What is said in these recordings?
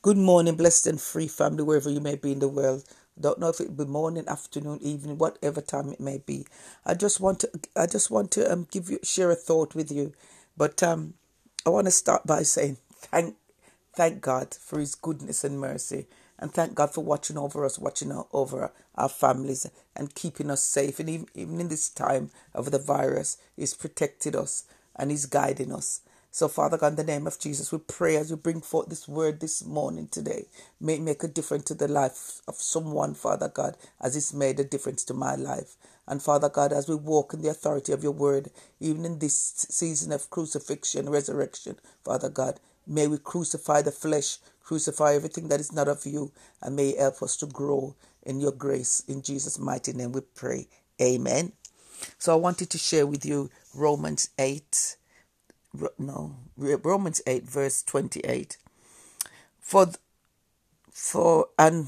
Good morning, blessed and free family, wherever you may be in the world. Don't know if it be morning, afternoon, evening, whatever time it may be. I just want to, I just want to um, give you share a thought with you, but um, I want to start by saying thank, thank God for His goodness and mercy, and thank God for watching over us, watching over our families, and keeping us safe. And even, even in this time of the virus, He's protected us and He's guiding us. So, Father God, in the name of Jesus, we pray as we bring forth this word this morning today, may it make a difference to the life of someone, Father God, as it's made a difference to my life. And Father God, as we walk in the authority of your word, even in this season of crucifixion, resurrection, Father God, may we crucify the flesh, crucify everything that is not of you, and may you help us to grow in your grace. In Jesus' mighty name we pray. Amen. So I wanted to share with you Romans 8 no Romans 8 verse 28 for for and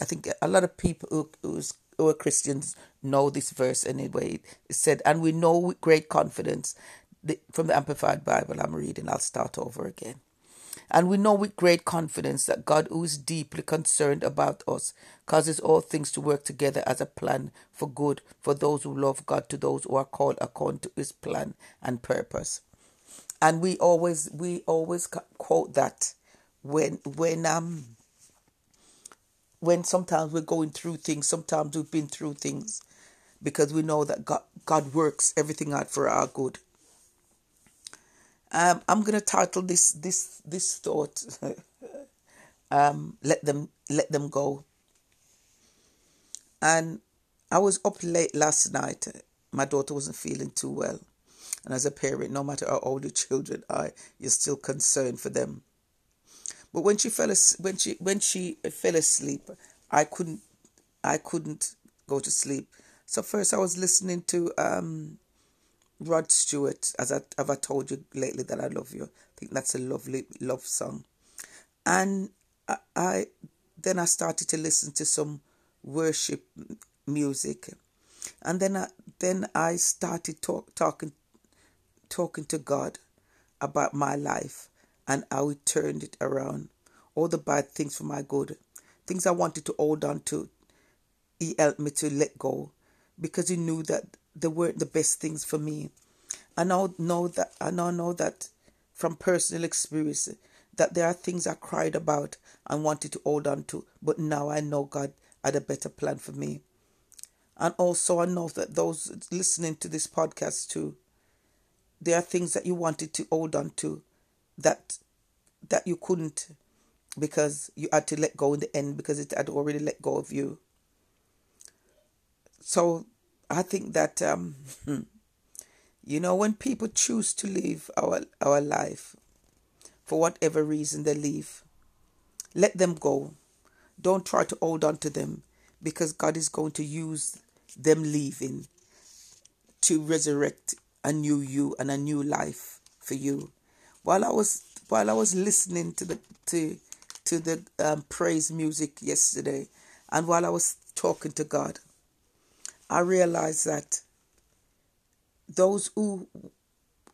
I think a lot of people who, who's, who are Christians know this verse anyway. It said and we know with great confidence the, from the amplified bible. I'm reading I'll start over again. And we know with great confidence that God, who is deeply concerned about us, causes all things to work together as a plan for good for those who love God, to those who are called according to his plan and purpose and we always we always quote that when when um when sometimes we're going through things sometimes we've been through things because we know that god god works everything out for our good. Um i'm gonna title this this this thought um let them let them go. And i was up late last night. My daughter wasn't feeling too well and as a parent, no matter how old your children are, you're still concerned for them. But when she fell when she when she fell asleep, I couldn't I couldn't go to sleep. So first I was listening to um, Rod Stewart, as I have I told you lately that I love you. I think that's a lovely love song, and I, I then I started to listen to some worship music, and then I then I started talk, talking talking to God about my life and how He turned it around. All the bad things for my good, things I wanted to hold on to, He helped me to let go because He knew that they weren't the best things for me. I now know that I now know that from personal experience that there are things I cried about and wanted to hold on to, but now I know God had a better plan for me. And also I know that those listening to this podcast too there are things that you wanted to hold on to that that you couldn't because you had to let go in the end because it had already let go of you. So I think that um, you know when people choose to leave our our life for whatever reason they leave, let them go. Don't try to hold on to them because God is going to use them leaving to resurrect a new you and a new life for you. While I was while I was listening to the to to the um, praise music yesterday, and while I was talking to God, I realized that those who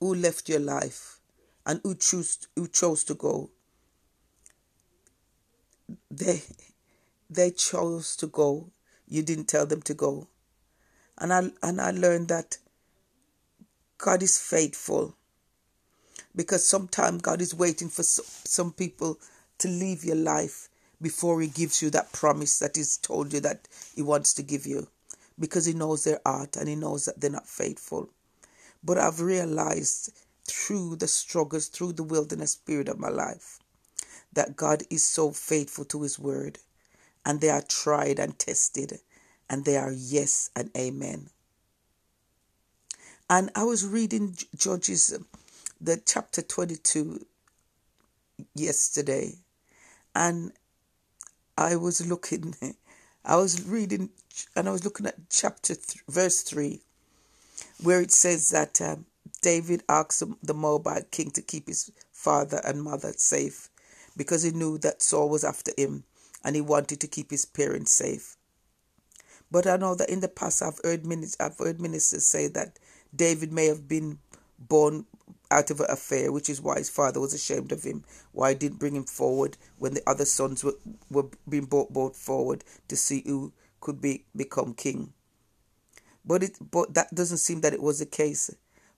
who left your life and who choose who chose to go, they they chose to go. You didn't tell them to go, and I and I learned that God is faithful because sometimes God is waiting for some people to leave your life before He gives you that promise that He's told you that He wants to give you because He knows their heart and He knows that they're not faithful. But I've realized through the struggles, through the wilderness period of my life, that God is so faithful to His word and they are tried and tested and they are yes and amen. And I was reading Judges, the chapter 22 yesterday, and I was looking, I was reading, and I was looking at chapter, th- verse 3, where it says that um, David asked the Moabite king to keep his father and mother safe because he knew that Saul was after him and he wanted to keep his parents safe. But I know that in the past I've heard ministers, I've heard ministers say that David may have been born out of an affair, which is why his father was ashamed of him, why he didn't bring him forward when the other sons were, were being brought, brought forward to see who could be become king. But it but that doesn't seem that it was the case.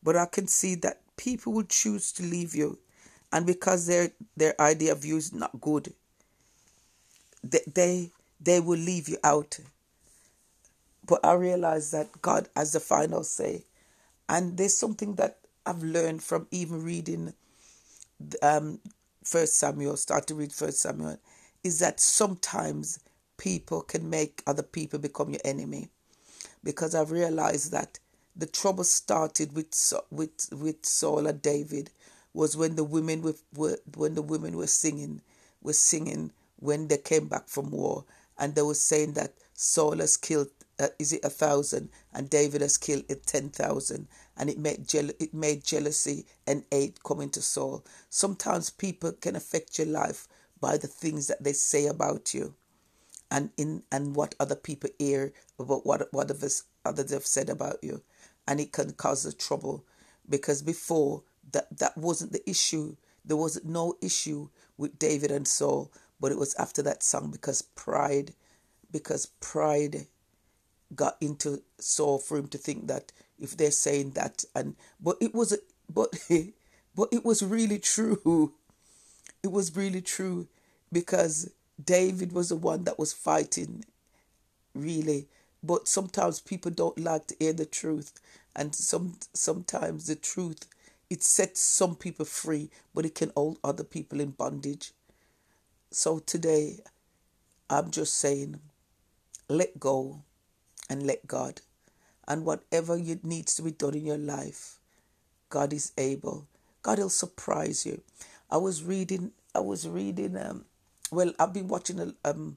But I can see that people will choose to leave you and because their their idea of you is not good, they they, they will leave you out. But I realize that God has the final say. And there's something that I've learned from even reading um, First Samuel, start to read First Samuel, is that sometimes people can make other people become your enemy. Because I've realized that the trouble started with with with Saul and David was when the women were, when the women were singing were singing when they came back from war and they were saying that Saul has killed uh, is it a thousand? And David has killed it ten thousand. And it made jeal- it made jealousy and hate come into Saul. Sometimes people can affect your life by the things that they say about you. And in and what other people hear about what what others others have said about you. And it can cause a trouble. Because before that that wasn't the issue. There was no issue with David and Saul, but it was after that song because pride, because pride got into Saul for him to think that if they're saying that and but it was but but it was really true. It was really true because David was the one that was fighting really but sometimes people don't like to hear the truth and some sometimes the truth it sets some people free, but it can hold other people in bondage. So today, I'm just saying, let go and let God. And whatever you, needs to be done in your life, God is able. God will surprise you. I was reading, I was reading, um, well, I've been watching um,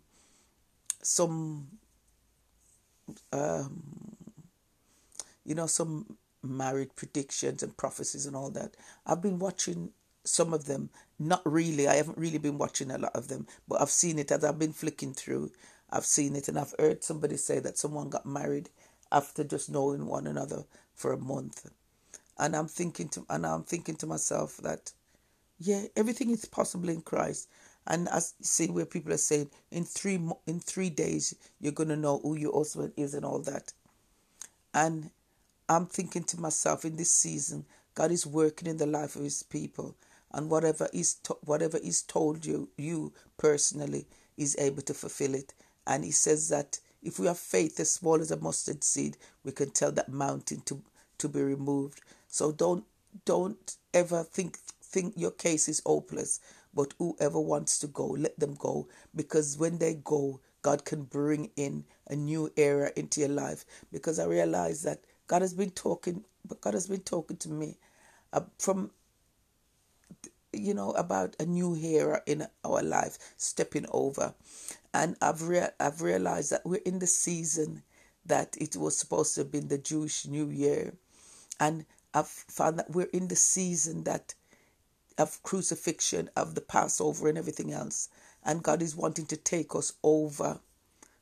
some, um, you know, some married predictions and prophecies and all that. I've been watching some of them. Not really. I haven't really been watching a lot of them, but I've seen it as I've been flicking through. I've seen it and I've heard somebody say that someone got married after just knowing one another for a month. And I'm thinking to and I'm thinking to myself that yeah, everything is possible in Christ. And I see where people are saying in three in three days you're gonna know who your husband is and all that. And I'm thinking to myself in this season, God is working in the life of His people, and whatever is to- whatever is told you, you personally is able to fulfill it. And He says that if we have faith as small as a mustard seed, we can tell that mountain to to be removed. So don't don't ever think think your case is hopeless. But whoever wants to go, let them go. Because when they go, God can bring in a new era into your life. Because I realize that God has been talking, but God has been talking to me uh, from, you know, about a new era in our life, stepping over, and I've rea- I've realized that we're in the season that it was supposed to have been the Jewish New Year, and I've found that we're in the season that of crucifixion, of the Passover, and everything else, and God is wanting to take us over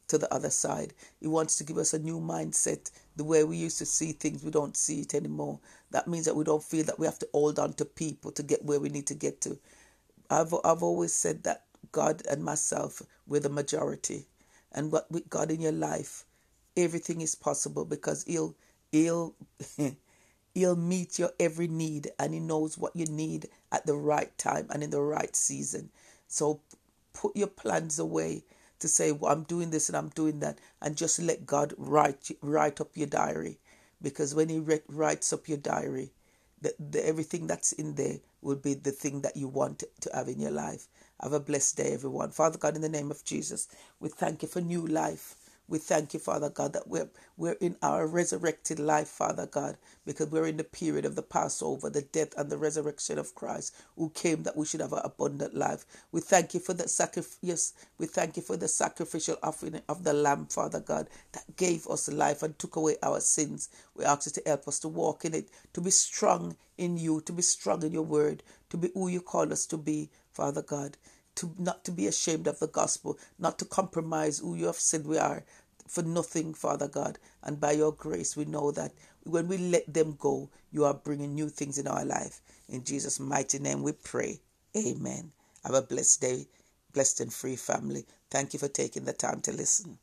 to the other side. He wants to give us a new mindset. The way we used to see things, we don't see it anymore. That means that we don't feel that we have to hold on to people to get where we need to get to. I've I've always said that God and myself we're the majority, and what with God in your life, everything is possible because He'll He'll He'll meet your every need, and He knows what you need at the right time and in the right season. So put your plans away to say, well, I'm doing this and I'm doing that, and just let God write write up your diary, because when He writes up your diary, the, the, everything that's in there will be the thing that you want to have in your life. Have a blessed day, everyone. Father God, in the name of Jesus, we thank you for new life. We thank you, Father God, that we're, we're in our resurrected life, Father God, because we're in the period of the Passover, the death and the resurrection of Christ, who came that we should have an abundant life. We thank you for the sacrifice. Yes, we thank you for the sacrificial offering of the Lamb, Father God, that gave us life and took away our sins. We ask you to help us to walk in it, to be strong in you, to be strong in your word, to be who you call us to be, Father God to not to be ashamed of the gospel, not to compromise who you have said we are, for nothing, Father God. And by your grace, we know that when we let them go, you are bringing new things in our life. In Jesus' mighty name, we pray. Amen. Have a blessed day, blessed and free family. Thank you for taking the time to listen.